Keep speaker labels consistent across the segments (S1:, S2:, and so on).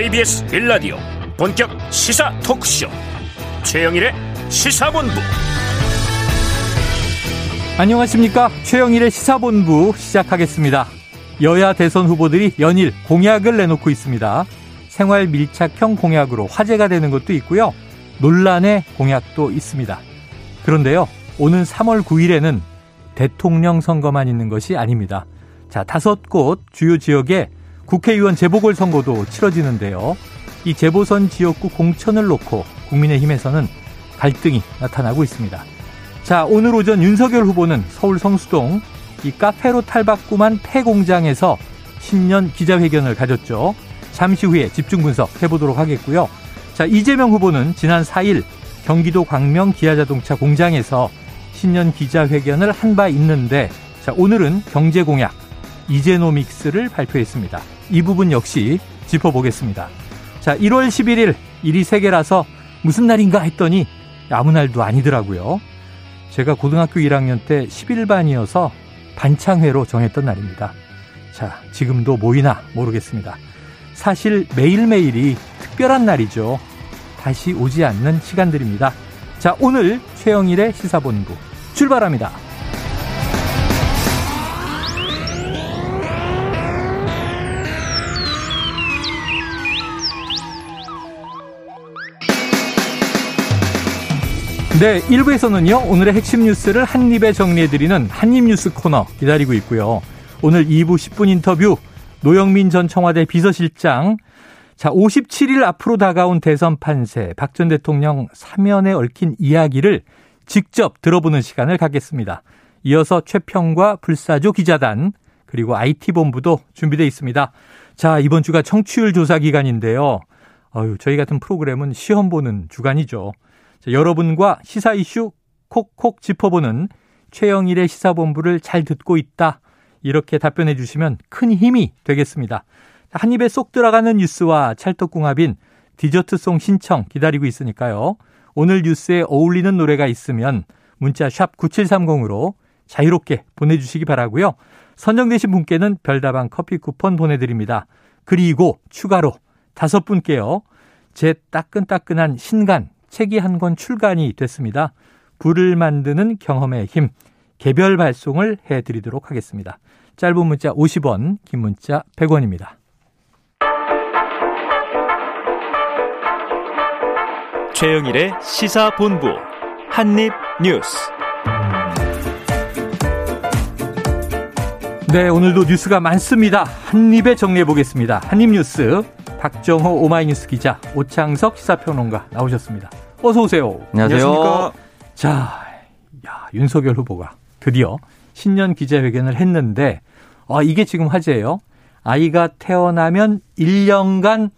S1: KBS 빌라디오 본격 시사 토크쇼. 최영일의 시사본부.
S2: 안녕하십니까? 최영일의 시사본부 시작하겠습니다. 여야 대선 후보들이 연일 공약을 내놓고 있습니다. 생활 밀착형 공약으로 화제가 되는 것도 있고요. 논란의 공약도 있습니다. 그런데요 오는 3월 9일에는 대통령 선거만 있는 것이 아닙니다. 자 다섯 곳 주요 지역에 국회의원 재보궐선거도 치러지는데요. 이 재보선 지역구 공천을 놓고 국민의힘에서는 갈등이 나타나고 있습니다. 자, 오늘 오전 윤석열 후보는 서울 성수동 이 카페로 탈바꿈한 폐공장에서 신년 기자회견을 가졌죠. 잠시 후에 집중 분석 해 보도록 하겠고요. 자, 이재명 후보는 지난 4일 경기도 광명 기아자동차 공장에서 신년 기자회견을 한 바 있는데 자, 오늘은 경제 공약 이제노믹스를 발표했습니다. 이 부분 역시 짚어보겠습니다. 자, 1월 11일 일이 세계라서 무슨 날인가 했더니 아무 날도 아니더라고요. 제가 고등학교 1학년 때 11반이어서 반창회로 정했던 날입니다. 자, 지금도 모이나 모르겠습니다. 사실 매일매일이 특별한 날이죠. 다시 오지 않는 시간들입니다. 자, 오늘 최영일의 시사본부 출발합니다. 네, 1부에서는요, 오늘의 핵심 뉴스를 한입에 정리해드리는 한입뉴스 코너 기다리고 있고요. 오늘 2부 10분 인터뷰, 노영민 전 청와대 비서실장. 자, 57일 앞으로 다가온 대선 판세, 박 전 대통령 사면에 얽힌 이야기를 직접 들어보는 시간을 갖겠습니다. 이어서 최평과 불사조 기자단, 그리고 IT본부도 준비되어 있습니다. 자, 이번 주가 청취율 조사 기간인데요. 어유 저희 같은 프로그램은 시험 보는 주간이죠. 자, 여러분과 시사 이슈 콕콕 짚어보는 최영일의 시사본부를 잘 듣고 있다. 이렇게 답변해 주시면 큰 힘이 되겠습니다. 한 입에 쏙 들어가는 뉴스와 찰떡궁합인 디저트송 신청 기다리고 있으니까요. 오늘 뉴스에 어울리는 노래가 있으면 문자 샵 9730으로 자유롭게 보내주시기 바라고요. 선정되신 분께는 별다방 커피 쿠폰 보내드립니다. 그리고 추가로 다섯 분께요. 제 따끈따끈한 신간 책이 한 권 출간이 됐습니다. 불을 만드는 경험의 힘 개별 발송을 해드리도록 하겠습니다. 짧은 문자 50원, 긴 문자 100원입니다.
S1: 최영일의 시사본부 한입뉴스
S2: 네, 오늘도 뉴스가 많습니다. 한입에 정리해 보겠습니다. 한입 뉴스 박정호 오마이뉴스 기자, 오창석 시사평론가 나오셨습니다. 어서 오세요.
S3: 안녕하세요.
S2: 자, 야, 윤석열 후보가 드디어 신년 기자회견을 했는데, 아, 이게 지금 화제예요. 아이가 태어나면 1년간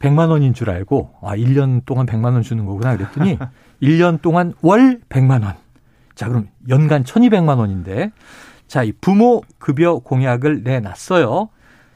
S2: 100만 원인 줄 알고, 아, 1년 동안 100만 원 주는 거구나 그랬더니, 1년 동안 월 100만 원. 자, 그럼 연간 1200만 원인데, 자, 이 부모 급여 공약을 내놨어요.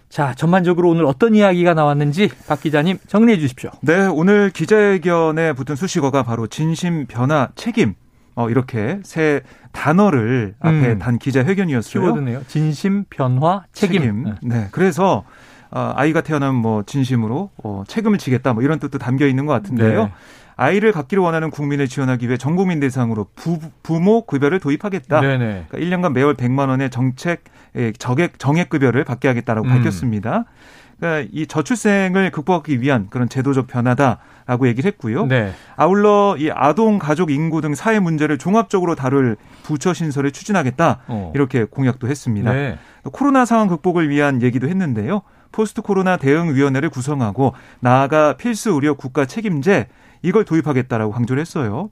S2: 자, 전반적으로 오늘 어떤 이야기가 나왔는지 박 기자님 정리해 주십시오.
S3: 네, 오늘 기자회견에 붙은 수식어가 바로 진심, 변화, 책임. 어, 이렇게 세 단어를 앞에 음. 단 기자회견이었어요.
S2: 키워드네요. 진심, 변화, 책임. 책임.
S3: 네. 네. 그래서 어, 아이가 태어나면 뭐 진심으로 어, 책임을 지겠다 뭐 이런 뜻도 담겨 있는 것 같은데요. 네. 아이를 갖기를 원하는 국민을 지원하기 위해 전 국민 대상으로 부, 부모 급여를 도입하겠다. 네네. 그러니까 1년간 매월 100만 원의 정책 정액 정액 급여를 받게 하겠다라고 음. 밝혔습니다. 그러니까 이 저출생을 극복하기 위한 그런 제도적 변화다라고 얘기를 했고요. 네. 아울러 이 아동 가족 인구 등 사회 문제를 종합적으로 다룰 부처 신설을 추진하겠다 어. 이렇게 공약도 했습니다. 네. 코로나 상황 극복을 위한 얘기도 했는데요. 포스트 코로나 대응 위원회를 구성하고 나아가 필수 의료 국가 책임제 이걸 도입하겠다라고 강조를 했어요.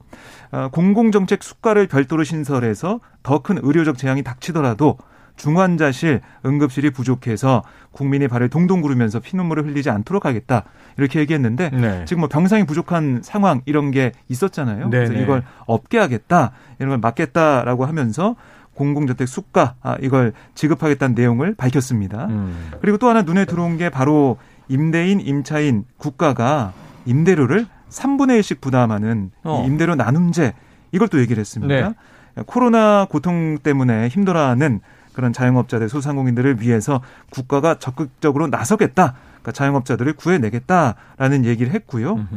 S3: 어, 공공정책 수가를 별도로 신설해서 더 큰 의료적 재앙이 닥치더라도 중환자실, 응급실이 부족해서 국민이 발을 동동 구르면서 피눈물을 흘리지 않도록 하겠다. 이렇게 얘기했는데 네. 지금 뭐 병상이 부족한 상황 이런 게 있었잖아요. 네네. 그래서 네. 이걸 없게 하겠다. 이런 걸 막겠다라고 하면서 공공저택 수가 아, 이걸 지급하겠다는 내용을 밝혔습니다. 음. 그리고 또 하나 눈에 들어온 게 바로 임대인, 임차인, 국가가 임대료를 3분의 1씩 부담하는 어. 임대료 나눔제 이걸 또 얘기를 했습니다. 네. 코로나 고통 때문에 힘들어하는 그런 자영업자들 소상공인들을 위해서 국가가 적극적으로 나서겠다. 그러니까 자영업자들을 구해내겠다라는 얘기를 했고요.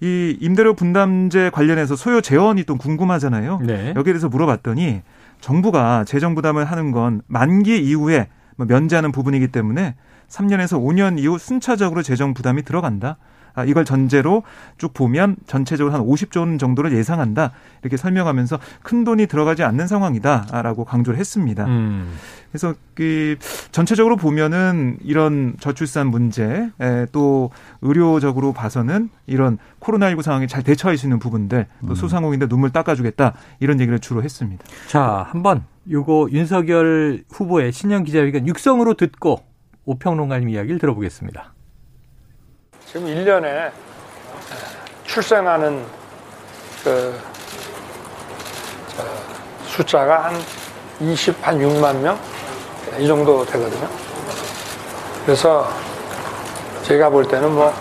S3: 이 임대료 분담제 관련해서 소요 재원이 또 궁금하잖아요. 네. 여기에 대해서 물어봤더니 정부가 재정 부담을 하는 건 만기 이후에 뭐 면제하는 부분이기 때문에 3년에서 5년 이후 순차적으로 재정 부담이 들어간다. 아, 이걸 전제로 쭉 보면 전체적으로 한 50조 원 정도를 예상한다. 이렇게 설명하면서 큰 돈이 들어가지 않는 상황이다라고 강조를 했습니다. 음. 그래서 그 전체적으로 보면은 이런 저출산 문제 또 의료적으로 봐서는 이런 코로나19 상황에 잘 대처할 수 있는 부분들 또 음. 소상공인들 눈물 닦아주겠다 이런 얘기를 주로 했습니다.
S2: 자, 한번 요거 윤석열 후보의 신년 기자회견 육성으로 듣고 오평론가님 이야기를 들어보겠습니다.
S4: 지금 1년에 출생하는 그 숫자가 한 20, 한 6만 명? 이 정도 되거든요. 그래서 제가 볼 때는 뭐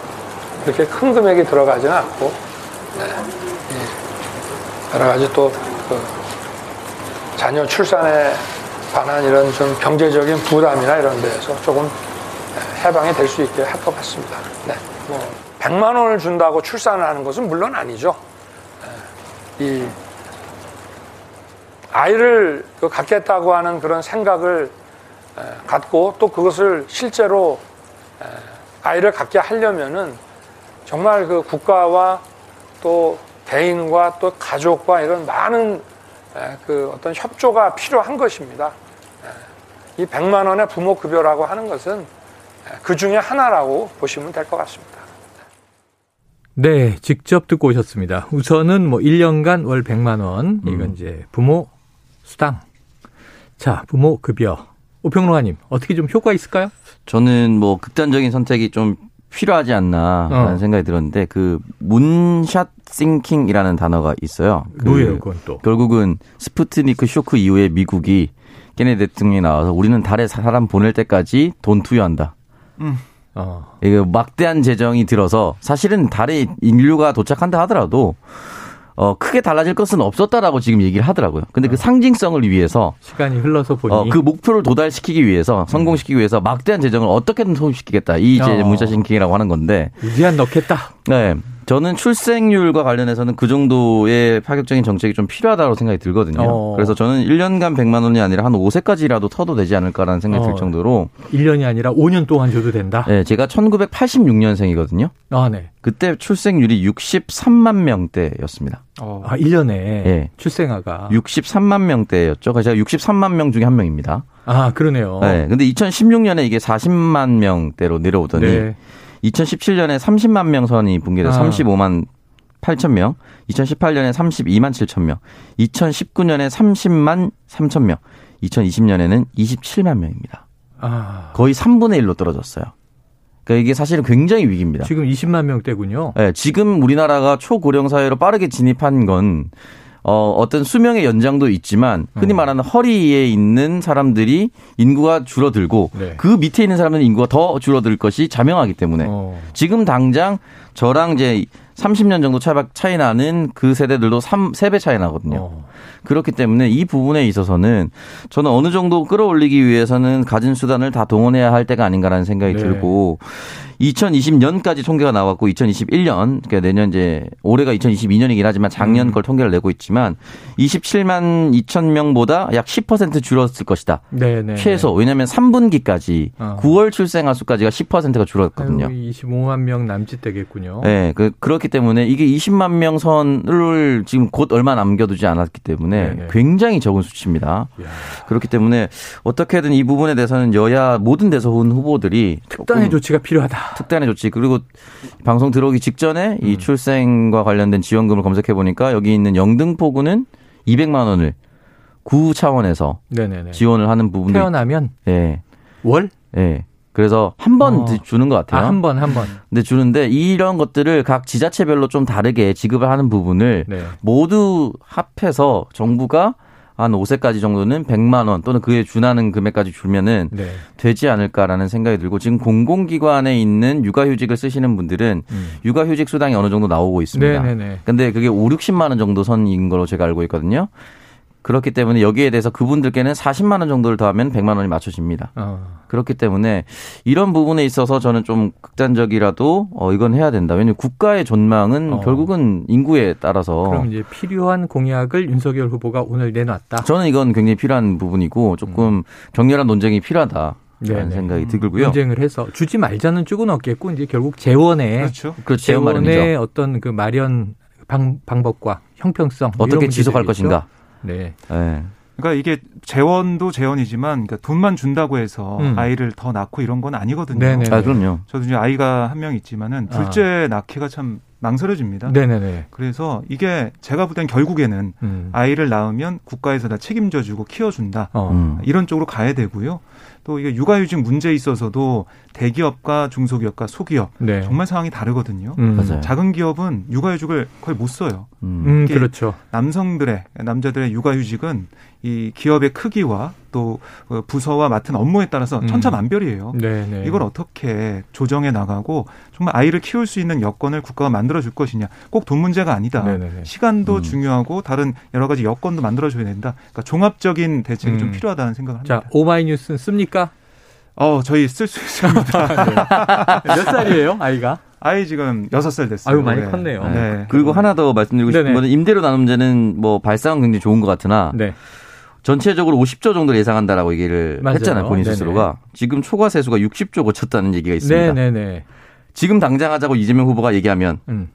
S4: 그렇게 큰 금액이 들어가지는 않고, 네. 여러 가지 또 그 자녀 출산에 관한 이런 좀 경제적인 부담이나 이런 데에서 조금 해방이 될 수 있게 할 것 같습니다. 네. 뭐 100만 원을 준다고 출산을 하는 것은 물론 아니죠. 예. 이 아이를 그 갖겠다고 하는 그런 생각을 예, 갖고 또 그것을 실제로 예, 아이를 갖게 하려면은 정말 그 국가와 또 개인과 또 가족과 이런 많은 그 어떤 협조가 필요한 것입니다. 이 100만 원의 부모 급여라고 하는 것은 그 중에 하나라고 보시면 될 것 같습니다.
S2: 네, 직접 듣고 오셨습니다. 우선은 뭐 1년간 월 100만 원, 이건 음. 이제 부모 수당. 자, 부모 급여. 오평로아님, 어떻게 좀 효과 있을까요?
S5: 저는 뭐 극단적인 선택이 좀 필요하지 않나라는 어. 생각이 들었는데 그 moonshot thinking이라는 단어가 있어요.
S2: 그 뭐예요, 그건 또?
S5: 결국은 스푸트니크 쇼크 이후에 미국이 케네디 대통령이 나와서 우리는 달에 사람 보낼 때까지 돈 투여한다. 음. 어. 이게 막대한 재정이 들어서 사실은 달에 인류가 도착한다 하더라도 어, 크게 달라질 것은 없었다라고 지금 얘기를 하더라고요. 근데 그 어. 상징성을 위해서
S2: 시간이 흘러서 보니
S5: 어, 그 목표를 도달시키기 위해서 성공시키기 위해서 막대한 재정을 어떻게든 소집시키겠다. 이 이제 어. moonshot thinking이라고 하는 건데
S2: 무제한 넣겠다.
S5: 네. 저는 출생률과 관련해서는 그 정도의 파격적인 정책이 좀 필요하다고 생각이 들거든요. 어. 그래서 저는 1년간 100만 원이 아니라 한 5세까지라도 터도 되지 않을까라는 생각이 어. 들 정도로
S2: 1년이 아니라 5년 동안 줘도 된다.
S5: 네, 제가 1986년생이거든요.
S2: 아, 네.
S5: 그때 출생률이 63만 명대였습니다.
S2: 어. 아, 1년에 네. 출생아가
S5: 63만 명대였죠. 그래서 제가 63만 명 중에 한 명입니다.
S2: 아, 그러네요.
S5: 네. 근데 2016년에 이게 40만 명대로 내려오더니 네. 2017년에 30만 명 선이 붕괴돼 아. 35만 8천 명, 2018년에 32만 7천 명, 2019년에 30만 3천 명, 2020년에는 27만 명입니다. 아. 거의 3분의 1로 떨어졌어요. 그러니까 이게 사실은 굉장히 위기입니다.
S2: 지금 20만 명대군요.
S5: 네, 지금 우리나라가 초고령 사회로 빠르게 진입한 건 어, 어떤 수명의 연장도 있지만 흔히 어. 말하는 허리에 있는 사람들이 인구가 줄어들고 네. 그 밑에 있는 사람들은 인구가 더 줄어들 것이 자명하기 때문에 어. 지금 당장 저랑 이제 30년 정도 차이 나는 그 세대들도 3, 3배 차이 나거든요. 어. 그렇기 때문에 이 부분에 있어서는 저는 어느 정도 끌어올리기 위해서는 가진 수단을 다 동원해야 할 때가 아닌가라는 생각이 네. 들고 2020년까지 통계가 나왔고 2021년 그러니까 내년 이제 올해가 2022년이긴 하지만 작년 음. 걸 통계를 내고 있지만 27만 2천 명보다 약 10% 줄었을 것이다. 네네. 네, 최소 왜냐하면 3분기까지 어. 9월 출생아 수까지가 10%가 줄었거든요. 아유,
S2: 25만 명 남짓 되겠군요.
S5: 네, 그, 그렇기 때문에 이게 20만 명 선을 지금 곧 얼마 남겨두지 않았기 때문에 네네. 네. 굉장히 적은 수치입니다. 야. 그렇기 때문에 어떻게든 이 부분에 대해서는 여야 모든 대선 후보들이
S2: 특단의 조치가 필요하다.
S5: 특단의 조치 그리고 방송 들어오기 직전에 이 음. 출생과 관련된 지원금을 검색해 보니까 여기 있는 영등포구는 200만 원을 구 차원에서 네네네. 지원을 하는 부분도
S2: 태어나면 예. 네. 월?
S5: 예. 네. 그래서 한번 어. 주는 것 같아요.
S2: 아, 한 번, 한 번.
S5: 근데 주는데 이런 것들을 각 지자체별로 좀 다르게 지급을 하는 부분을 네. 모두 합해서 정부가 한 5세까지 정도는 100만 원 또는 그에 준하는 금액까지 주면은 네. 되지 않을까라는 생각이 들고 지금 공공기관에 있는 육아휴직을 쓰시는 분들은 음. 육아휴직 수당이 어느 정도 나오고 있습니다. 네네네. 근데 그게 5, 60만 원 정도 선인 걸로 제가 알고 있거든요. 그렇기 때문에 여기에 대해서 그분들께는 40만 원 정도를 더하면 100만 원이 맞춰집니다. 어. 그렇기 때문에 이런 부분에 있어서 저는 좀 극단적이라도 어 이건 해야 된다. 왜냐하면 국가의 전망은 어. 결국은 인구에 따라서
S2: 그럼 이제 필요한 공약을 윤석열 후보가 오늘 내놨다.
S5: 저는 이건 굉장히 필요한 부분이고 조금 음. 격렬한 논쟁이 필요하다. 라는 네네. 생각이 들고요.
S2: 논쟁을 해서 주지 말자는 쪽은 없겠고 이제 결국 재원의
S5: 그렇죠.
S2: 그렇죠. 재원의 어떤 그 마련 방, 방법과 형평성
S5: 어떻게 지속할 것인가.
S3: 네. 네. 그러니까 이게 재원도 재원이지만 그러니까 돈만 준다고 해서 음. 아이를 더 낳고 이런 건 아니거든요.
S5: 네네. 아, 그럼요.
S3: 저도 이제 아이가 한 명 있지만은 둘째 아. 낳기가 참 망설여집니다. 네네네. 그래서 이게 제가 볼 땐 결국에는 음. 아이를 낳으면 국가에서 다 책임져주고 키워준다. 어. 이런 쪽으로 가야 되고요. 또 이게 육아휴직 문제에 있어서도 대기업과 중소기업과 소기업 네. 정말 상황이 다르거든요. 음. 작은 기업은 육아휴직을 거의 못 써요.
S2: 음, 음 그렇죠.
S3: 남성들의 남자들의 육아휴직은 이 기업의 크기와 또그 부서와 맡은 업무에 따라서 음. 천차만별이에요. 네, 네. 이걸 어떻게 조정해 나가고 정말 아이를 키울 수 있는 여건을 국가가 만들어 줄 것이냐. 꼭 돈 문제가 아니다. 네, 네, 네. 시간도 음. 중요하고 다른 여러 가지 여건도 만들어 줘야 된다. 그러니까 종합적인 대책이 음. 좀 필요하다는 생각을 합니다.
S2: 자, 오마이뉴스 씁니까?
S3: 어, 저희 쓸 수 있습니다.
S2: 네. 몇 살이에요, 아이가?
S3: 아이 지금 여섯 살 됐어요.
S2: 아유, 많이 네. 컸네요. 네.
S5: 그리고 하나 더 말씀드리고 싶은 거는 임대료 나눔제는 뭐 발상은 굉장히 좋은 것 같으나 네. 전체적으로 50조 정도 예상한다라고 얘기를 맞아요. 했잖아요. 본인 네네. 스스로가. 지금 초과 세수가 60조 고쳤다는 얘기가 있습니다. 네네네. 지금 당장 하자고 이재명 후보가 얘기하면 음.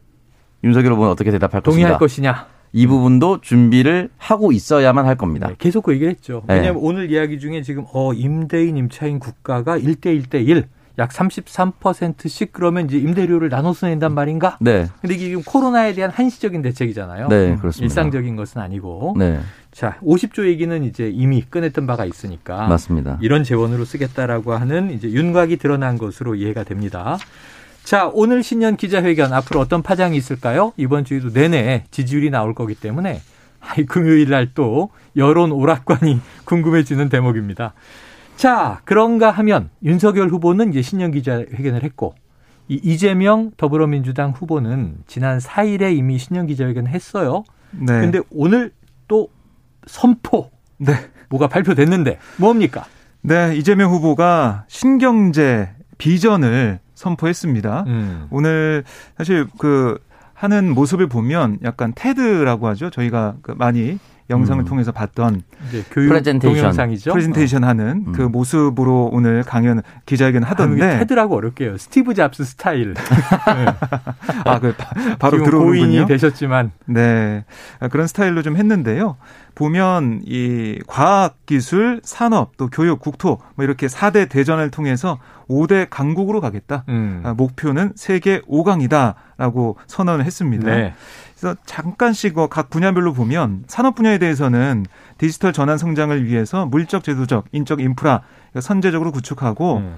S5: 윤석열 후보는 어떻게 대답할
S2: 동의할
S5: 것인가?
S2: 것이냐?
S5: 이 부분도 준비를 하고 있어야만 할 겁니다. 네,
S2: 계속 그 얘기를 했죠. 네. 왜냐하면 네. 오늘 이야기 중에 지금 어 임대인 임차인 국가가 1대 1대 1. 약 33%씩 그러면 이제 임대료를 나눠서 낸단 말인가? 네. 근데 이게 지금 코로나에 대한 한시적인 대책이잖아요.
S5: 네, 그렇습니다.
S2: 일상적인 것은 아니고. 네. 자, 50조 얘기는 이제 이미 꺼냈던 바가 있으니까.
S5: 맞습니다.
S2: 이런 재원으로 쓰겠다라고 하는 이제 윤곽이 드러난 것으로 이해가 됩니다. 자, 오늘 신년 기자회견 앞으로 어떤 파장이 있을까요? 이번 주에도 내내 지지율이 나올 거기 때문에 아이, 금요일 날 또 여론 오락관이 궁금해지는 대목입니다. 자, 그런가 하면 윤석열 후보는 이제 신년 기자회견을 했고 이 이재명 더불어민주당 후보는 지난 4일에 이미 신년 기자회견을 했어요. 네. 근데 오늘 또 선포. 네. 뭐가 발표됐는데 뭡니까?
S3: 네, 이재명 후보가 신경제 비전을 선포했습니다. 음. 오늘 사실 그 하는 모습을 보면 약간 테드라고 하죠. 저희가 그 많이 영상을 음. 통해서 봤던
S2: 교육 프레젠테이션. 동영상이죠.
S3: 프레젠테이션 어. 하는 음. 그 모습으로 오늘 강연 기자회견 하던데
S2: 아, TED라고 어렵게요. 스티브 잡스 스타일. 네.
S3: 아, 그 바로 들어오는군요.
S2: 고인이 되셨지만
S3: 네. 아, 그런 스타일로 좀 했는데요. 보면 이 과학 기술, 산업, 또 교육, 국토 뭐 이렇게 4대 대전환을 통해서 5대 강국으로 가겠다. 음. 아, 목표는 세계 5강이다라고 선언을 했습니다. 네. 그래서 잠깐씩 어, 각 분야별로 보면 산업 분야에 대해서는 디지털 전환 성장을 위해서 물적, 제도적, 인적 인프라 선제적으로 구축하고 음.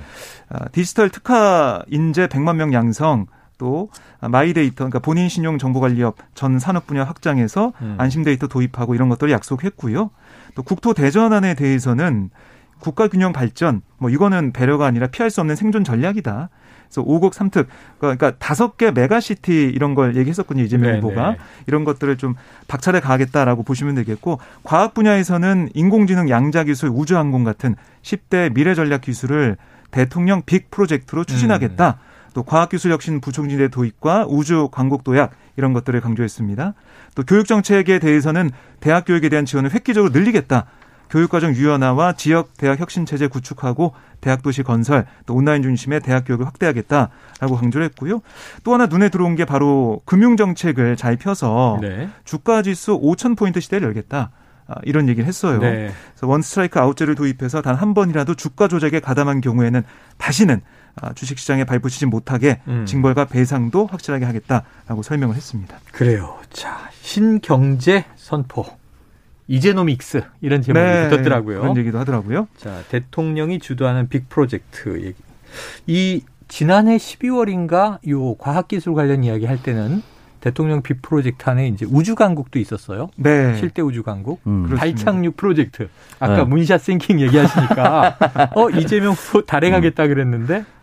S3: 디지털 특화 인재 100만 명 양성 또 마이데이터 그러니까 본인 신용 정보 관리업 전 산업 분야 확장해서 음. 안심 데이터 도입하고 이런 것들을 약속했고요. 또 국토 대전환에 대해서는 국가 균형 발전 뭐 이거는 배려가 아니라 피할 수 없는 생존 전략이다. 그래서 5극 3특 그러니까 다섯 개 메가시티 이런 걸 얘기했었군요 이재명 네, 후보가 네. 이런 것들을 좀 박차를 가하겠다라고 보시면 되겠고 과학 분야에서는 인공지능 양자 기술 우주항공 같은 10대 미래 전략 기술을 대통령 big 프로젝트로 추진하겠다. 음. 또 과학기술 혁신 부총리의 도입과 우주 강국 도약 이런 것들을 강조했습니다. 또 교육 정책에 대해서는 대학 교육에 대한 지원을 획기적으로 늘리겠다. 교육과정 유연화와 지역 대학 혁신 체제 구축하고 대학 도시 건설 또 온라인 중심의 대학 교육을 확대하겠다라고 강조를 했고요. 또 하나 눈에 들어온 게 바로 금융 정책을 잘 펴서 네. 주가 지수 5천 포인트 시대를 열겠다. 아, 이런 얘기를 했어요. 네. 그래서 원 스트라이크 아웃제를 도입해서 단 한 번이라도 주가 조작에 가담한 경우에는 다시는 아, 주식시장에 발붙이지 못하게 음. 징벌과 배상도 확실하게 하겠다라고 설명을 했습니다.
S2: 그래요. 자 신경제 선포. 이재노믹스 이런 제목이 네, 붙었더라고요.
S3: 그런 얘기도 하더라고요.
S2: 자, 대통령이 주도하는 big 프로젝트 얘기. 이 지난해 12월인가 요 과학기술 관련 이야기 할 때는 대통령 big 프로젝트 안에 이제 우주 강국도 있었어요. 네. 실대 우주 강국. 음, 달 착륙 프로젝트. 아까 네. moonshot thinking 얘기하시니까 어 이재명 후보 달에 가겠다 그랬는데
S5: 음.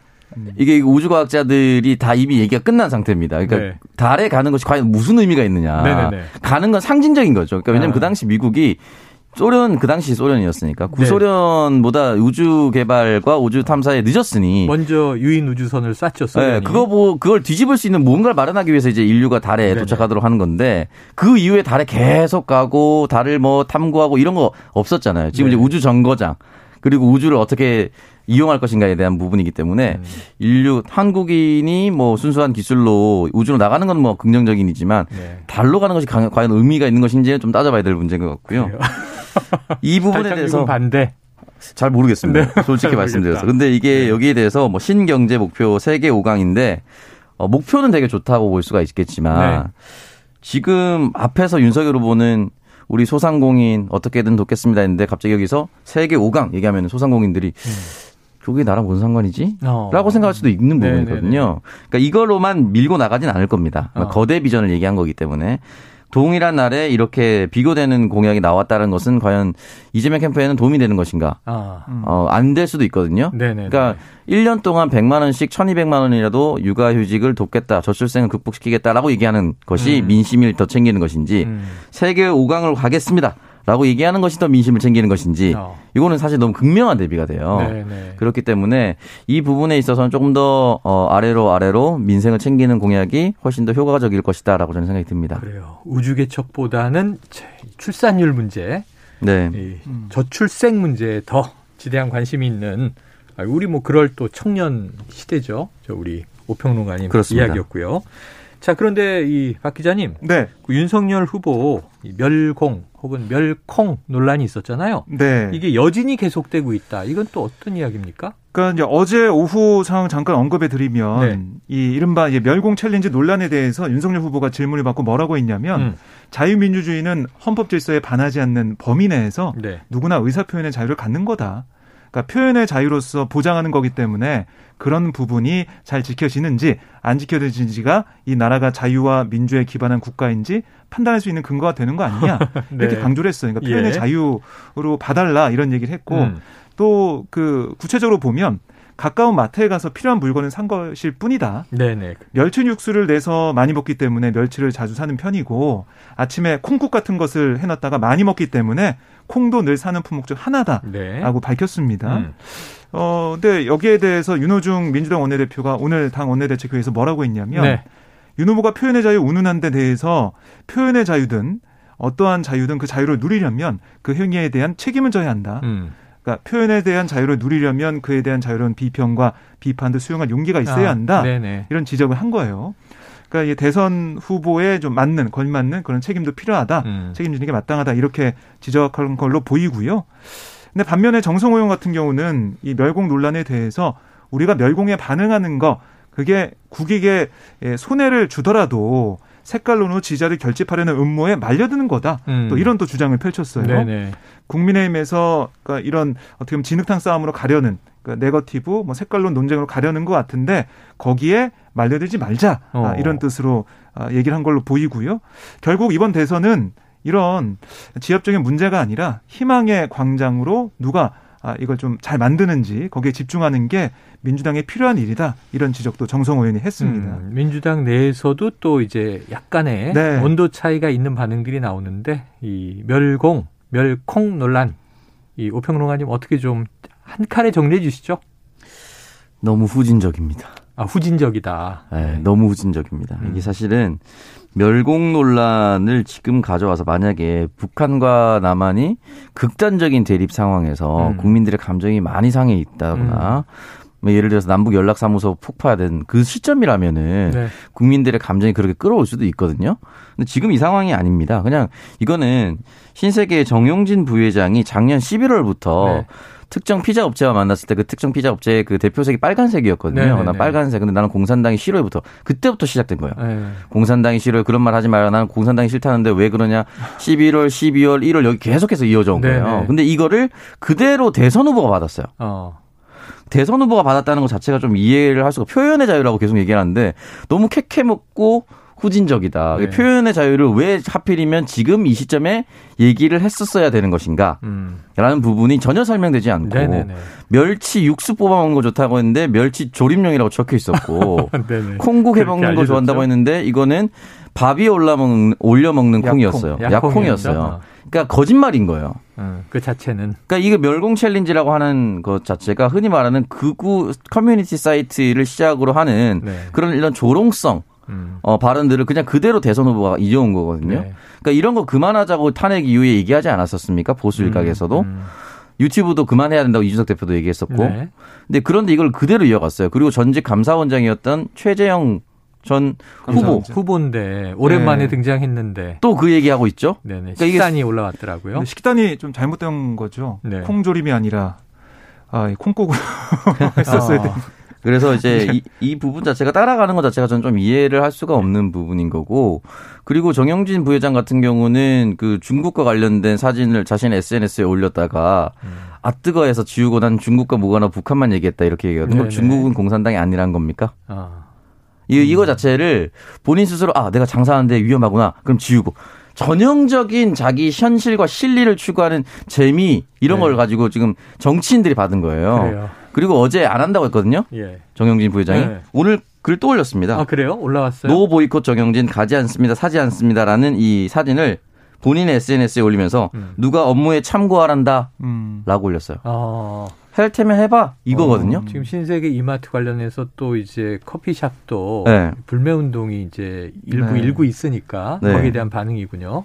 S5: 이게 우주과학자들이 다 이미 얘기가 끝난 상태입니다. 그러니까 네. 달에 가는 것이 과연 무슨 의미가 있느냐. 네네네. 가는 건 상징적인 거죠. 그러니까 왜냐하면 아. 그 당시 미국이 소련 그 당시 소련이었으니까 구소련보다 네. 우주 개발과 우주 탐사에 늦었으니
S2: 먼저 유인 우주선을 쐈죠. 소련이. 네,
S5: 그거 뭐 그걸 뒤집을 수 있는 뭔가를 마련하기 위해서 이제 인류가 달에 네네. 도착하도록 하는 건데 그 이후에 달에 계속 가고 달을 뭐 탐구하고 이런 거 없었잖아요. 지금 네. 이제 우주 정거장 그리고 우주를 어떻게 이용할 것인가에 대한 부분이기 때문에 음. 인류 한국인이 뭐 순수한 기술로 우주로 나가는 건 뭐 긍정적인이지만 네. 달로 가는 것이 과연 의미가 있는 것인지는 좀 따져봐야 될 문제인 것 같고요. 이 부분에 대해서
S2: 반대.
S5: 잘 모르겠습니다. 네. 솔직히 말씀드려서. 근데 이게 네. 여기에 대해서 뭐 신경제 목표 세계 5강인데 어, 목표는 되게 좋다고 볼 수가 있겠지만 네. 지금 앞에서 윤석열 후보는 우리 소상공인 어떻게든 돕겠습니다 했는데 갑자기 여기서 세계 5강 얘기하면 소상공인들이 음. 그게 나랑 뭔 상관이지? 어. 라고 생각할 수도 있는 네, 부분이거든요. 네네네. 그러니까 이걸로만 밀고 나가진 않을 겁니다. 어. 거대 비전을 얘기한 거기 때문에 동일한 날에 이렇게 비교되는 공약이 나왔다는 것은 과연 이재명 캠프에는 도움이 되는 것인가? 아. 어, 안 될 수도 있거든요. 네네 그러니까 1년 동안 100만 원씩 1,200만 원이라도 육아 휴직을 돕겠다. 저출생을 극복시키겠다라고 얘기하는 것이 음. 민심을 더 챙기는 것인지 음. 세계 5강을 가겠습니다. 라고 얘기하는 것이 더 민심을 챙기는 것인지 어. 이거는 사실 너무 극명한 대비가 돼요. 네네. 네. 그렇기 때문에 이 부분에 있어서는 조금 더 어, 아래로 아래로 민생을 챙기는 공약이 훨씬 더 효과적일 것이다라고 저는 생각이 듭니다.
S2: 그래요. 우주 개척보다는 출산율 문제, 네. 저출생 문제에 더 지대한 관심이 있는 아, 우리 뭐 그럴 또 청년 시대죠. 저 우리 오평론가님 그렇습니다. 이야기였고요. 자, 그런데 이 박 기자님. 네. 그 윤석열 후보 멸공 혹은 멸콩 논란이 있었잖아요. 네. 이게 여진이 계속되고 있다. 이건 또 어떤 이야기입니까?
S3: 그러니까 이제 어제 오후 상황 잠깐 언급해 드리면 네. 이 이른바 이제 멸공 챌린지 논란에 대해서 윤석열 후보가 질문을 받고 뭐라고 했냐면 음. 자유민주주의는 헌법 질서에 반하지 않는 범위 내에서 네. 누구나 의사 표현의 자유를 갖는 거다. 그러니까 표현의 자유로서 보장하는 거기 때문에 그런 부분이 잘 지켜지는지 안 지켜지는지가 이 나라가 자유와 민주에 기반한 국가인지 판단할 수 있는 근거가 되는 거 아니냐 이렇게 네. 강조를 했어요. 그러니까 표현의 예. 자유로 봐달라 이런 얘기를 했고 음. 또그 구체적으로 보면 가까운 마트에 가서 필요한 물건을 산 것일 뿐이다. 네네. 멸치 육수를 내서 많이 먹기 때문에 멸치를 자주 사는 편이고 아침에 콩국 같은 것을 해놨다가 많이 먹기 때문에 콩도 늘 사는 품목 중 하나다라고 네. 밝혔습니다. 음. 어, 근데 여기에 대해서 윤호중 민주당 원내대표가 오늘 당 원내대책회의에서 뭐라고 했냐면 네. 윤 후보가 표현의 자유 운운한 데 대해서 표현의 자유든 어떠한 자유든 그 자유를 누리려면 그 행위에 대한 책임을 져야 한다. 음. 그러니까 표현에 대한 자유를 누리려면 그에 대한 자유로운 비평과 비판도 수용할 용기가 있어야 아, 한다. 아, 이런 지적을 한 거예요. 그러니까 이 대선 후보에 좀 맞는 걸맞는 그런 책임도 필요하다. 음. 책임지는 게 마땅하다. 이렇게 지적한 걸로 보이고요. 근데 반면에 정성호 의원 같은 경우는 이 멸공 논란에 대해서 우리가 멸공에 반응하는 거 그게 국익에 손해를 주더라도 색깔론으로 지지자를 결집하려는 음모에 말려드는 거다. 음. 또 이런 또 주장을 펼쳤어요. 네네. 국민의힘에서 그러니까 이런 어떻게 보면 진흙탕 싸움으로 가려는 그러니까 네거티브 뭐 색깔론 논쟁으로 가려는 것 같은데 거기에 말려들지 말자 어. 아, 이런 뜻으로 아, 얘기를 한 걸로 보이고요. 결국 이번 대선은 이런 지역적인 문제가 아니라 희망의 광장으로 누가 아, 이걸 좀 잘 만드는지 거기에 집중하는 게 민주당에 필요한 일이다 이런 지적도 정성 의원이 했습니다. 음,
S2: 민주당 내에서도 또 이제 약간의 네. 온도 차이가 있는 반응들이 나오는데 이 멸공 멸콩 논란 이 오평론가님 어떻게 좀 한 칼에 정리해 주시죠?
S5: 너무 후진적입니다.
S2: 아 후진적이다.
S5: 네, 너무 후진적입니다. 음. 이게 사실은 멸공 논란을 지금 가져와서 만약에 북한과 남한이 극단적인 대립 상황에서 음. 국민들의 감정이 많이 상해 있다거나 음. 뭐 예를 들어서 남북 연락사무소 폭파된 그 시점이라면은 네. 국민들의 감정이 그렇게 끌어올 수도 있거든요. 근데 지금 이 상황이 아닙니다. 그냥 이거는 신세계 정용진 부회장이 작년 11월부터 네. 특정 피자 업체와 만났을 때 그 특정 피자 업체의 그 대표색이 빨간색이었거든요. 네네네. 나 빨간색. 근데 나는 공산당이 싫어요부터 그때부터 시작된 거예요. 네. 공산당이 싫어요. 그런 말 하지 마요. 나는 공산당이 싫다는데 왜 그러냐. 11월, 12월, 1월 여기 계속해서 이어져 온 거예요. 네네. 근데 이거를 그대로 대선 후보가 받았어요. 어. 대선 후보가 받았다는 것 자체가 좀 이해를 할 수가 표현의 자유라고 계속 얘기하는데 너무 캐캐 먹고 후진적이다. 네. 표현의 자유를 왜 하필이면 지금 이 시점에 얘기를 했었어야 되는 것인가? 음. 라는 부분이 전혀 설명되지 않고 네네네. 멸치 육수 뽑아 먹는 거 좋다고 했는데 멸치 조림용이라고 적혀 있었고 콩국 해 먹는 거 좋아한다고 했는데 이거는 밥이 올라 먹는 올려 먹는 콩이었어요. 약콩, 이었어요 그러니까 거짓말인 거예요.
S2: 음, 그 자체는.
S5: 그러니까 이거 멸공 챌린지라고 하는 것 자체가 흔히 말하는 극우 커뮤니티 사이트를 시작으로 하는 네. 그런 이런 조롱성 음. 어, 발언들을 그냥 그대로 대선 후보가 이어온 거거든요. 네. 그러니까 이런 거 그만하자고 탄핵 이후에 얘기하지 않았었습니까? 보수 음, 일각에서도. 음, 음. 유튜브도 그만해야 된다고 이준석 대표도 얘기했었고. 네. 근데 그런데 이걸 그대로 이어갔어요. 그리고 전직 감사원장이었던 최재형 전 후보
S2: 후보인데 오랜만에 네. 등장했는데
S5: 또 그 얘기하고 있죠.
S2: 네네. 그러니까 식단이 올라왔더라고요.
S3: 식단이 좀 잘못된 거죠. 네. 콩조림이 아니라 아, 콩국으로 했었어야 돼.
S5: 그래서 이제 이, 이, 부분 자체가 따라가는 것 자체가 저는 좀 이해를 할 수가 없는 부분인 거고 그리고 정영진 부회장 같은 경우는 그 중국과 관련된 사진을 자신의 SNS에 올렸다가 음. 아 뜨거해서 지우고 난 중국과 무관한 북한만 얘기했다 이렇게 얘기하거든요. 그럼 중국은 공산당이 아니란 겁니까? 아. 이, 이거 음. 자체를 본인 스스로 아 내가 장사하는데 위험하구나 그럼 지우고 전형적인 자기 현실과 실리를 추구하는 재미 이런 네. 걸 가지고 지금 정치인들이 받은 거예요. 그래요. 그리고 어제 안 한다고 했거든요. 예. 정영진 부회장이 네. 오늘 글또 올렸습니다.
S2: 아 그래요? 올라왔어요?
S5: 노 보이콧 정영진 가지 않습니다. 사지 않습니다라는 이 사진을 본인의 SNS에 올리면서 음. 누가 업무에 참고하란다라고 음. 올렸어요. 아. 할 테면 해봐 이거거든요. 어,
S2: 지금 신세계 이마트 관련해서 또 이제 커피숍도 네. 불매 운동이 이제 일부 네. 일고 있으니까 네. 거기에 대한 반응이군요.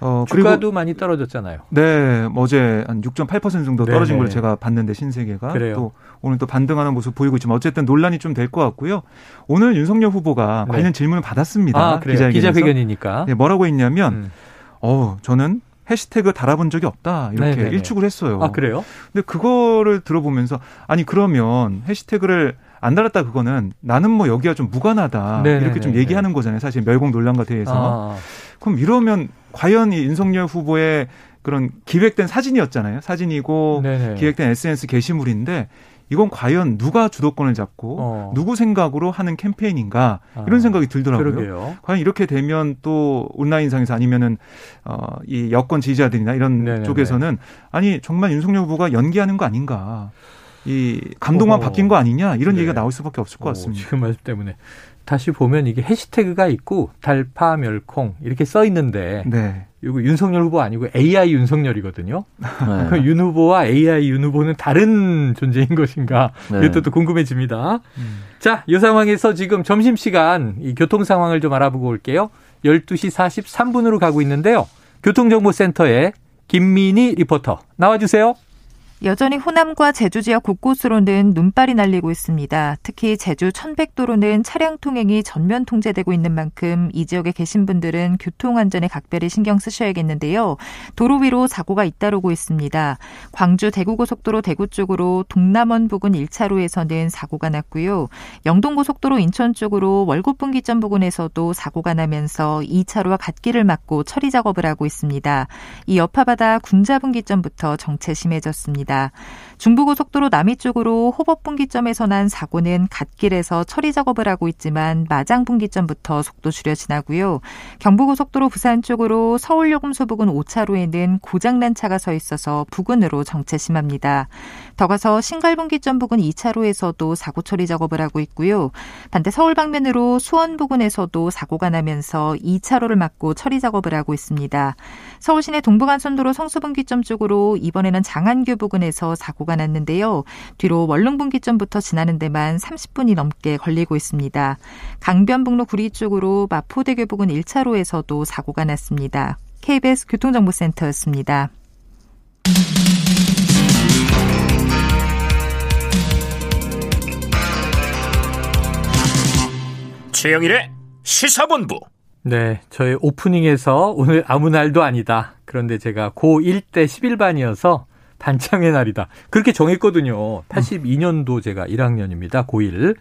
S2: 어, 주가도 많이 떨어졌잖아요.
S3: 네, 뭐 어제 한 6.8% 정도 떨어진 걸 제가 봤는데 신세계가 그래요. 또 오늘 또 반등하는 모습 보이고 있지만 어쨌든 논란이 좀 될 것 같고요. 오늘 윤석열 후보가 네. 관련 질문을 받았습니다.
S2: 아, 기자회견이니까.
S3: 네, 뭐라고 했냐면, 음. 어, 저는 해시태그 달아본 적이 없다 이렇게 네네네. 일축을 했어요.
S2: 아 그래요?
S3: 근데 그거를 들어보면서 아니 그러면 해시태그를 안 달았다 그거는 나는 뭐 여기가 좀 무관하다 네네네네. 이렇게 좀 얘기하는 거잖아요. 사실 멸공 논란과 대해서. 아. 그럼 이러면 과연 이 윤석열 후보의 그런 기획된 사진이었잖아요. 사진이고 네네. 기획된 SNS 게시물인데 이건 과연 누가 주도권을 잡고 어. 누구 생각으로 하는 캠페인인가 이런 아, 생각이 들더라고요. 그러게요. 과연 이렇게 되면 또 온라인상에서 아니면은 어이 여권 지지자들이나 이런 네네네. 쪽에서는 아니 정말 윤석열 후보가 연기하는 거 아닌가. 이 감동만. 바뀐 거 아니냐 이런 네. 얘기가 나올 수밖에 없을 것 같습니다.
S2: 오, 지금 말씀 때문에 다시 보면 이게 해시태그가 있고 달파 멸콩 이렇게 써 있는데 네. 이거 윤석열 후보 아니고 AI 윤석열이거든요. 네. 윤 후보와 AI 윤 후보는 다른 존재인 것인가 네. 이것도 또 궁금해집니다. 음. 자, 이 상황에서 지금 점심 시간 이 교통 상황을 좀 알아보고 올게요. 12시 43분으로 가고 있는데요. 교통정보센터에 김민희 리포터 나와주세요.
S6: 여전히 호남과 제주 지역 곳곳으로는 눈발이 날리고 있습니다. 특히 제주 천백도로는 차량 통행이 전면 통제되고 있는 만큼 이 지역에 계신 분들은 교통 안전에 각별히 신경 쓰셔야겠는데요. 도로 위로 사고가 잇따르고 있습니다. 광주 대구고속도로 대구 쪽으로 동남원 부근 1차로에서는 사고가 났고요. 영동고속도로 인천 쪽으로 월곶분기점 부근에서도 사고가 나면서 2차로와 갓길을 막고 처리 작업을 하고 있습니다. 이 여파바다 군자분기점부터 정체 심해졌습니다. 있습니다. 중부고속도로 남이 쪽으로 호법분기점에서 난 사고는 갓길에서 처리 작업을 하고 있지만 마장분기점부터 속도 줄여 지나고요. 경부고속도로 부산 쪽으로 서울요금소 부근 5차로에는 고장난 차가 서 있어서 부근으로 정체 심합니다. 더 가서 신갈분기점 부근 2차로에서도 사고 처리 작업을 하고 있고요. 반대 서울 방면으로 수원 부근에서도 사고가 나면서 2차로를 막고 처리 작업을 하고 있습니다. 서울시내 동부간선도로 성수분기점 쪽으로 이번에는 장안교 부근 에서 사고가 났는데요. 뒤로 원릉분기점부터 지나는 데만 30분이 넘게 걸리고 있습니다. 강변북로 구리 쪽으로 마포대교 부근 1차로에서도 사고가 났습니다. KBS 교통정보센터였습니다.
S1: 최영일의 시사본부.
S2: 네, 저희 오프닝에서 오늘 아무 날도 아니다. 그런데 제가 고1 때 11반이어서 단창의 날이다. 그렇게 정했거든요. 82년도 제가 1학년입니다. 고1.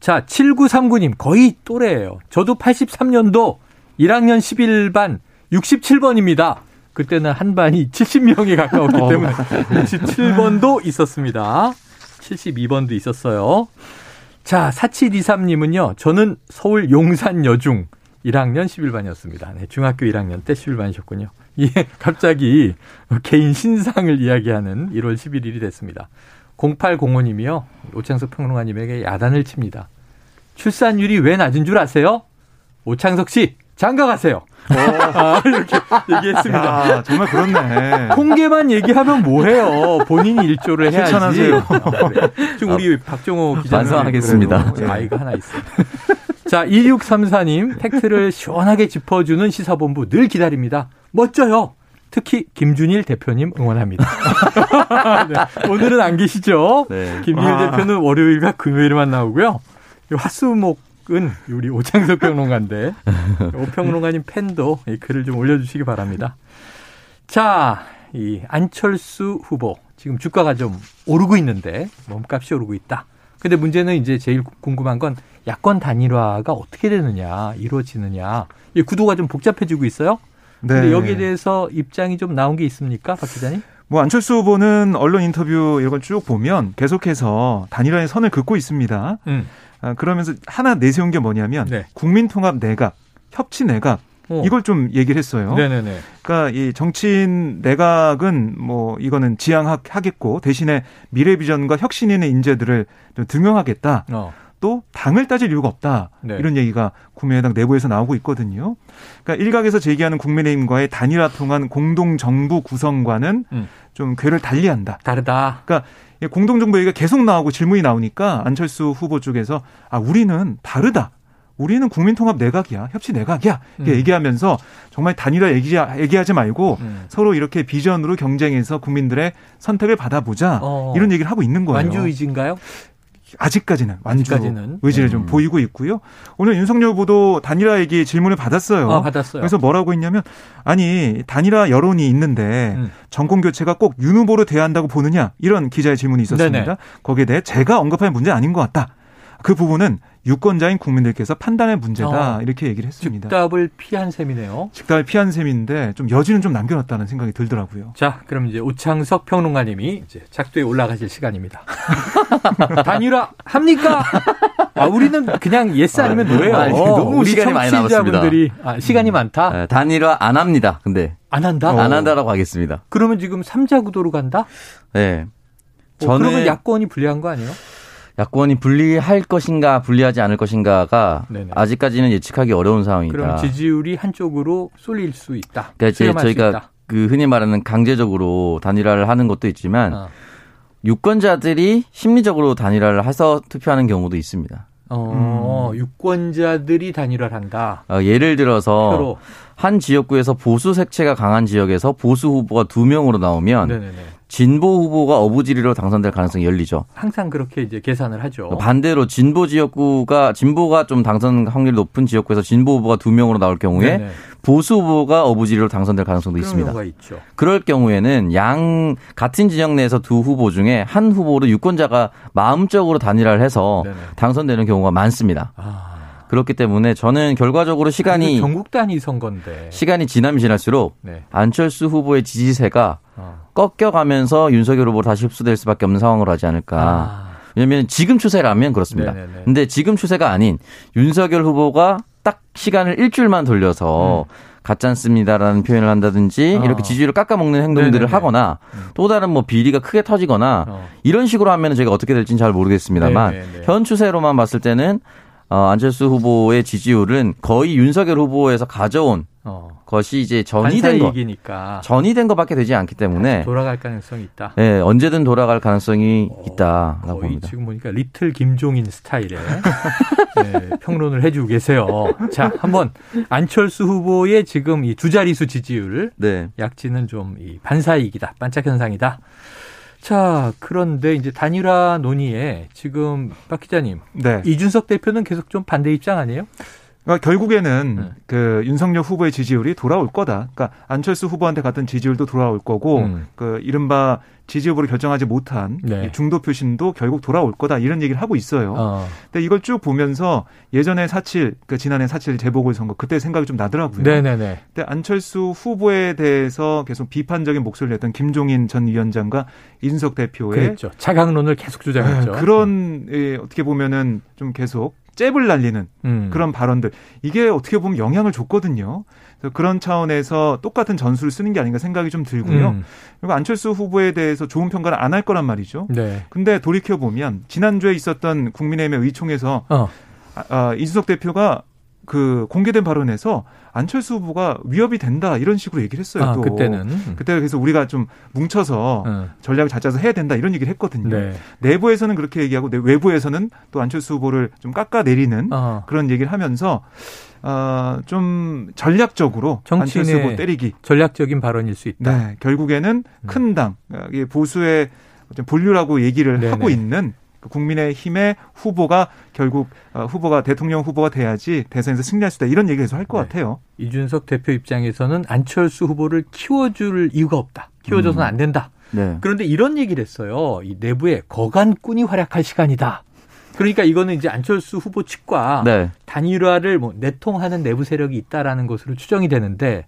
S2: 자, 7939님 거의 또래예요. 저도 83년도 1학년 11반 67번입니다. 그때는 한 반이 70명에 가까웠기 어. 때문에 67번도 있었습니다. 72번도 있었어요. 자, 4723님은요. 저는 서울 용산 여중 1학년 11반이었습니다. 네, 중학교 1학년 때 11반이셨군요. 예, 갑자기 개인 신상을 이야기하는 1월 11일이 됐습니다. 0805님이요. 오창석 평론가님에게 야단을 칩니다. 출산율이 왜 낮은 줄 아세요? 오창석 씨, 장가 가세요. 아, 이렇게 얘기했습니다.
S3: 야, 정말 그렇네.
S2: 통계만 얘기하면 뭐해요. 본인이 일조를 해야지.
S3: 실천하세요.
S2: 아, 그래. 지금 우리 박정호 기자님
S5: 반성하겠습니다.
S2: 그래도 아이가 하나 있어요. 자, 2634님, 팩트를 시원하게 짚어주는 시사본부 늘 기다립니다. 멋져요. 특히 김준일 대표님 응원합니다. 네, 오늘은 안 계시죠?
S5: 네.
S2: 김준일
S3: 아.
S2: 대표는 월요일과 금요일만 나오고요. 화수목 은 우리 오창석 평론가인데 오평론가님 팬도 이 글을 좀 올려주시기 바랍니다. 자, 이 안철수 후보 지금 주가가 좀 오르고 있는데 몸값이 오르고 있다. 근데 문제는 이제 제일 궁금한 건 야권 단일화가 어떻게 되느냐, 이루어지느냐. 이 구도가 좀 복잡해지고 있어요.
S3: 네.
S2: 근데 여기에 대해서 입장이 좀 나온 게 있습니까, 박 기자님?
S3: 뭐 안철수 후보는 언론 인터뷰 이런 걸 쭉 보면 계속해서 단일화의 선을 긋고 있습니다.
S2: 음.
S3: 아, 그러면서 하나 내세운 게 뭐냐면
S2: 네.
S3: 국민통합 내각, 협치 내각
S2: 어.
S3: 이걸 좀 얘기를 했어요.
S2: 네네네.
S3: 그러니까 이 정치인 내각은 뭐 이거는 지향하겠고 대신에 미래 비전과 혁신 있는 인재들을 좀 등용하겠다.
S2: 어.
S3: 또 당을 따질 이유가 없다.
S2: 네.
S3: 이런 얘기가 국민의당 내부에서 나오고 있거든요. 그러니까 일각에서 제기하는 국민의힘과의 단일화 통한 공동 정부 구성과는
S2: 음.
S3: 좀 궤를 달리한다.
S2: 다르다.
S3: 그러니까 이 공동 정부 얘기가 계속 나오고 질문이 나오니까 안철수 후보 쪽에서 아 우리는 다르다. 우리는 국민통합 내각이야, 협치 내각이야. 이렇게
S2: 음.
S3: 얘기하면서 정말 단일화 얘기, 얘기하지 말고
S2: 음.
S3: 서로 이렇게 비전으로 경쟁해서 국민들의 선택을 받아보자
S2: 어.
S3: 이런 얘기를 하고 있는 거예요.
S2: 완주 의지인가요?
S3: 아직까지는 완주
S2: 아직까지는.
S3: 의지를 좀
S5: 음.
S3: 보이고 있고요. 오늘 윤석열 후보도 단일화 얘기 질문을 받았어요.
S2: 아, 받았어요.
S3: 그래서 뭐라고 했냐면 아니 단일화 여론이 있는데
S2: 음.
S3: 정권 교체가 꼭 윤 후보로 돼야 한다고 보느냐 이런 기자의 질문이 있었습니다.
S2: 네네.
S3: 거기에 대해 제가 언급할 문제 아닌 것 같다. 그 부분은 유권자인 국민들께서 판단의 문제다
S2: 어.
S3: 이렇게 얘기를 했습니다.
S2: 즉답을 피한 셈이네요.
S3: 즉답을 피한 셈인데 좀 여지는 좀 남겨놨다는 생각이 들더라고요.
S2: 자, 그럼 이제 오창석 평론가님이 이제 작두에 올라가실 시간입니다. 단일화 합니까? 아, 우리는 그냥 yes 아니면
S5: 아,
S2: no예요.
S5: 아니, 너무
S2: 우리
S5: 시간이 많이 남았습니다.
S2: 아, 시간이 많다.
S5: 네, 단일화 안 합니다. 근데
S2: 안 한다.
S5: 안 한다라고 하겠습니다.
S2: 그러면 지금 삼자 구도로 간다?
S5: 네.
S2: 어,
S5: 저는
S2: 그러면 야권이 불리한 거 아니에요?
S5: 야권이 분리할 것인가 분리하지 않을 것인가가
S2: 네네.
S5: 아직까지는 예측하기 어려운 상황이다.
S2: 그럼 지지율이 한쪽으로 쏠릴 수 있다.
S5: 그러니까 저희가
S2: 있다.
S5: 그 흔히 말하는 강제적으로 단일화를 하는 것도 있지만
S2: 어.
S5: 유권자들이 심리적으로 단일화를 해서 투표하는 경우도 있습니다.
S2: 어,
S5: 음.
S2: 유권자들이 단일화를 한다.
S5: 어, 예를 들어서
S2: 표로.
S5: 한 지역구에서 보수 색채가 강한 지역에서 보수 후보가 두 명으로 나오면
S2: 네네네.
S5: 진보 후보가 어부지리로 당선될 가능성이 열리죠.
S2: 항상 그렇게 이제 계산을 하죠.
S5: 반대로 진보 지역구가 진보가 좀 당선 확률이 높은 지역구에서 진보 후보가 두 명으로 나올 경우에
S2: 네네.
S5: 보수 후보가 어부지리로 당선될 가능성도 있습니다.
S2: 경우가 있죠.
S5: 그럴 경우에는 양 같은 진영 내에서 두 후보 중에 한 후보로 유권자가 마음적으로 단일화를 해서
S2: 네네.
S5: 당선되는 경우가 많습니다.
S2: 아,
S5: 그렇기 때문에 저는 결과적으로 시간이
S2: 전국 단위 선거인데.
S5: 시간이 지나면 지날수록
S2: 네.
S5: 안철수 후보의 지지세가
S2: 어.
S5: 꺾여가면서 윤석열 후보로 다시 흡수될 수밖에 없는 상황으로 하지 않을까.
S2: 아,
S5: 왜냐하면 지금 추세라면 그렇습니다.
S2: 네네네.
S5: 근데 지금 추세가 아닌 윤석열 후보가 딱 시간을 일주일만 돌려서 가짜습니다라는 표현을 한다든지
S2: 어.
S5: 이렇게 지지율을 깎아먹는 행동들을
S2: 네네네.
S5: 하거나
S2: 음.
S5: 또 다른 뭐 비리가 크게 터지거나
S2: 어.
S5: 이런 식으로 하면 제가 어떻게 될지는 잘 모르겠습니다만
S2: 네네네.
S5: 현 추세로만 봤을 때는 어, 안철수 후보의 지지율은 거의 윤석열 후보에서 가져온
S2: 어.
S5: 것이 이제 전이 된 거,
S2: 반사이익이니까
S5: 전이 된 것밖에 되지 않기 때문에
S2: 돌아갈 가능성이 있다.
S5: 예, 언제든 돌아갈 가능성이 있다라고
S2: 거의
S5: 봅니다.
S2: 지금 보니까 리틀 김종인 스타일의 네, 평론을 해주고 계세요. 자, 한번 안철수 후보의 지금 이 두 자릿수 지지율
S5: 네.
S2: 약지는 좀 이 반사이익이다, 반짝 현상이다. 자, 그런데 이제 단일화 논의에 지금 박 기자님
S3: 네.
S2: 이준석 대표는 계속 좀 반대 입장 아니에요?
S3: 그러니까 결국에는
S2: 네.
S3: 그 윤석열 후보의 지지율이 돌아올 거다. 그러니까 안철수 후보한테 갔던 지지율도 돌아올 거고
S2: 음.
S3: 그 이른바 지지 후보를 결정하지 못한
S2: 네.
S3: 이 중도 표심도 결국 돌아올 거다 이런 얘기를 하고 있어요.
S2: 어.
S3: 근데 이걸 쭉 보면서 예전에 사칠 그 지난해 사칠 재보궐 선거 그때 생각이 좀 나더라고요.
S2: 네네네.
S3: 근데 안철수 후보에 대해서 계속 비판적인 목소리를 냈던 김종인 전 위원장과 이준석 대표의
S2: 그랬죠. 자강론을 계속 주장했죠.
S3: 네, 그런 예, 어떻게 보면은 좀 계속 잽을 날리는
S2: 음.
S3: 그런 발언들 이게 어떻게 보면 영향을 줬거든요. 그래서 그런 차원에서 똑같은 전술을 쓰는 게 아닌가 생각이 좀 들고요.
S2: 음.
S3: 그리고 안철수 후보에 대해서 좋은 평가를 안 할 거란 말이죠.
S2: 네.
S3: 근데 돌이켜 보면 지난주에 있었던 국민의힘의 의총에서
S2: 어.
S3: 아, 아, 이준석 대표가 그 공개된 발언에서 안철수 후보가 위협이 된다 이런 식으로 얘기를 했어요.
S2: 아,
S3: 또
S2: 그때는
S3: 그때 그래서 우리가 좀 뭉쳐서 어. 전략을 잘 짜서 해야 된다 이런 얘기를 했거든요. 네. 내부에서는 그렇게 얘기하고 외부에서는 또 안철수 후보를 좀 깎아내리는 어. 그런 얘기를 하면서 어, 좀 전략적으로 안철수 후보 때리기
S2: 전략적인 발언일 수 있다. 네,
S3: 결국에는 음. 큰 당, 보수의 본류라고 얘기를 네네. 하고 있는 그 국민의힘의 후보가 결국 어, 후보가 대통령 후보가 돼야지 대선에서 승리할 수 있다 이런 얘기 계속 할것 네. 같아요.
S2: 이준석 대표 입장에서는 안철수 후보를 키워줄 이유가 없다. 키워줘서는 음. 안 된다. 네. 그런데 이런 얘기를 했어요. 이 내부에 거간꾼이 활약할 시간이다. 그러니까 이거는 이제 안철수 후보 측과 네. 단일화를 뭐 내통하는 내부 세력이 있다라는 것으로 추정이 되는데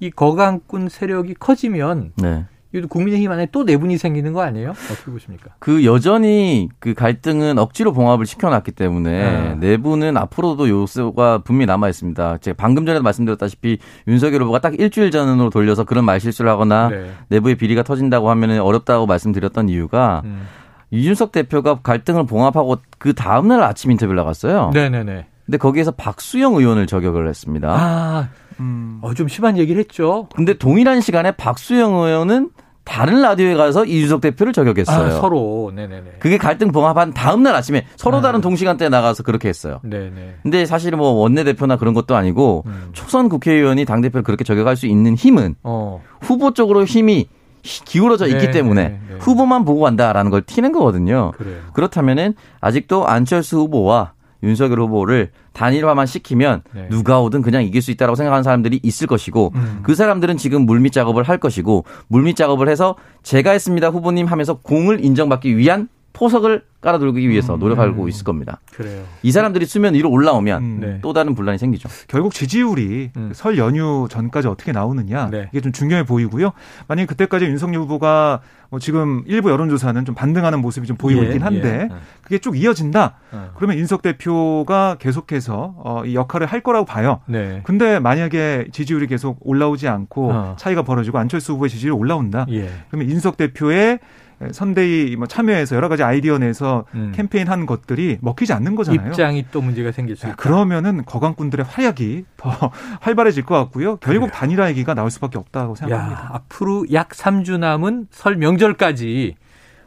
S2: 이 거간꾼 세력이 커지면 네. 이것도 국민의힘 안에 또 내분이 생기는 거 아니에요? 어떻게 보십니까?
S5: 그 여전히 그 갈등은 억지로 봉합을 시켜놨기 때문에 아. 내부는 앞으로도 요소가 분명히 남아 있습니다. 제가 방금 전에도 말씀드렸다시피 윤석열 후보가 딱 일주일 전으로 돌려서 그런 말실수를 하거나 네. 내부의 비리가 터진다고 하면 어렵다고 말씀드렸던 이유가 음. 이준석 대표가 갈등을 봉합하고 그 다음날 아침 인터뷰를 나갔어요. 네네네. 근데 거기에서 박수영 의원을 저격을 했습니다. 아,
S2: 음. 어, 좀 심한 얘기를 했죠.
S5: 근데 동일한 시간에 박수영 의원은 다른 라디오에 가서 이준석 대표를 저격했어요. 아,
S2: 서로. 네네네.
S5: 그게 갈등 봉합한 다음 날 아침에 서로 아. 다른 동시간대에 나가서 그렇게 했어요. 네네. 근데 사실 뭐 원내대표나 그런 것도 아니고 음. 초선 국회의원이 당대표를 그렇게 저격할 수 있는 힘은 어. 후보 쪽으로 힘이 기울어져 있기 네, 때문에 네, 네. 후보만 보고 간다라는 걸 티는 거거든요. 그래요. 그렇다면은 아직도 안철수 후보와 윤석열 후보를 단일화만 시키면 네. 누가 오든 그냥 이길 수 있다라고 생각하는 사람들이 있을 것이고 음. 그 사람들은 지금 물밑 작업을 할 것이고 물밑 작업을 해서 제가 했습니다 후보님 하면서 공을 인정받기 위한 포석을 깔아들기 위해서 음. 노력하고 음. 있을 겁니다. 그래요. 이 사람들이 수면 위로 올라오면 음. 네. 또 다른 분란이 생기죠.
S3: 결국 지지율이 음. 설 연휴 전까지 어떻게 나오느냐 네. 이게 좀 중요해 보이고요. 만약 그때까지 윤석열 후보가 뭐 지금 일부 여론조사는 좀 반등하는 모습이 좀 보이고 예, 있긴 한데 예. 그게 쭉 이어진다. 어. 그러면 윤석 대표가 계속해서 어, 이 역할을 할 거라고 봐요. 네. 근데 만약에 지지율이 계속 올라오지 않고 어. 차이가 벌어지고 안철수 후보의 지지율이 올라온다. 예. 그러면 윤석 대표의 선대위 뭐 참여해서 여러 가지 아이디어 내서 음. 캠페인 한 것들이 먹히지 않는 거잖아요.
S2: 입장이 또 문제가 생길 수 네, 있다.
S3: 그러면은 거강꾼들의 활약이 더 활발해질 것 같고요. 결국 그래요. 단일화 얘기가 나올 수밖에 없다고 생각합니다.
S2: 야, 앞으로 약 3주 남은 설 명절까지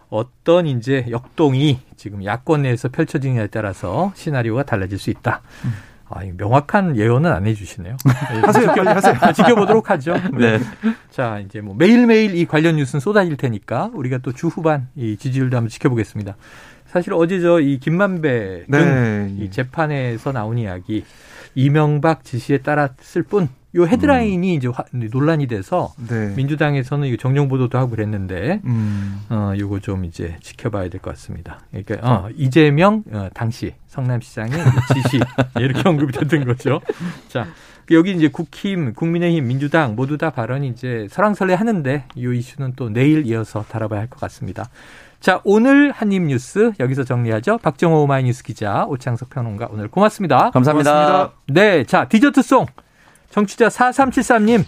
S2: 어떤 이제 역동이 지금 야권 내에서 펼쳐지느냐에 따라서 시나리오가 달라질 수 있다. 음. 아, 명확한 예언은 안 해주시네요.
S3: 하세요, 빨리 하세요.
S2: 지켜보도록 하죠. 네. 네. 자, 이제 뭐 매일매일 이 관련 뉴스는 쏟아질 테니까 우리가 또 주 후반 이 지지율도 한번 지켜보겠습니다. 사실 어제 저 이 김만배 네. 이 재판에서 나온 이야기 이명박 지시에 따랐을 뿐 요 헤드라인이 음. 이제 화, 논란이 돼서 네. 민주당에서는 이 정령 보도도 하고 그랬는데 음. 어 요거 좀 이제 지켜봐야 될 것 같습니다. 그러니까 어, 이재명 어, 당시 성남시장의 지시 이렇게 언급이 됐던 거죠. 자 여기 이제 국힘, 국민의힘, 민주당 모두 다 발언이 이제 설랑설레 하는데 이 이슈는 또 내일 이어서 다뤄봐야 할 것 같습니다. 자, 오늘 한입 뉴스 여기서 정리하죠. 박정호 오마이뉴스 기자, 오창석 평론가 오늘 고맙습니다.
S5: 감사합니다. 고맙습니다.
S2: 네, 자, 디저트송 정치자 4373님,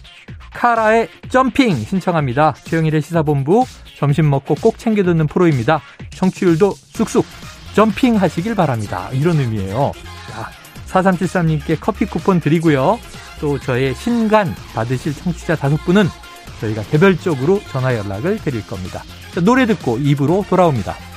S2: 카라의 점핑 신청합니다. 최영일의 시사본부 점심 먹고 꼭 챙겨 듣는 프로입니다. 청취율도 쑥쑥 점핑 하시길 바랍니다. 이런 의미예요. 자, 4373님께 커피 쿠폰 드리고요. 또 저의 신간 받으실 청취자 다섯 분은 저희가 개별적으로 전화 연락을 드릴 겁니다. 자, 노래 듣고 입으로 돌아옵니다.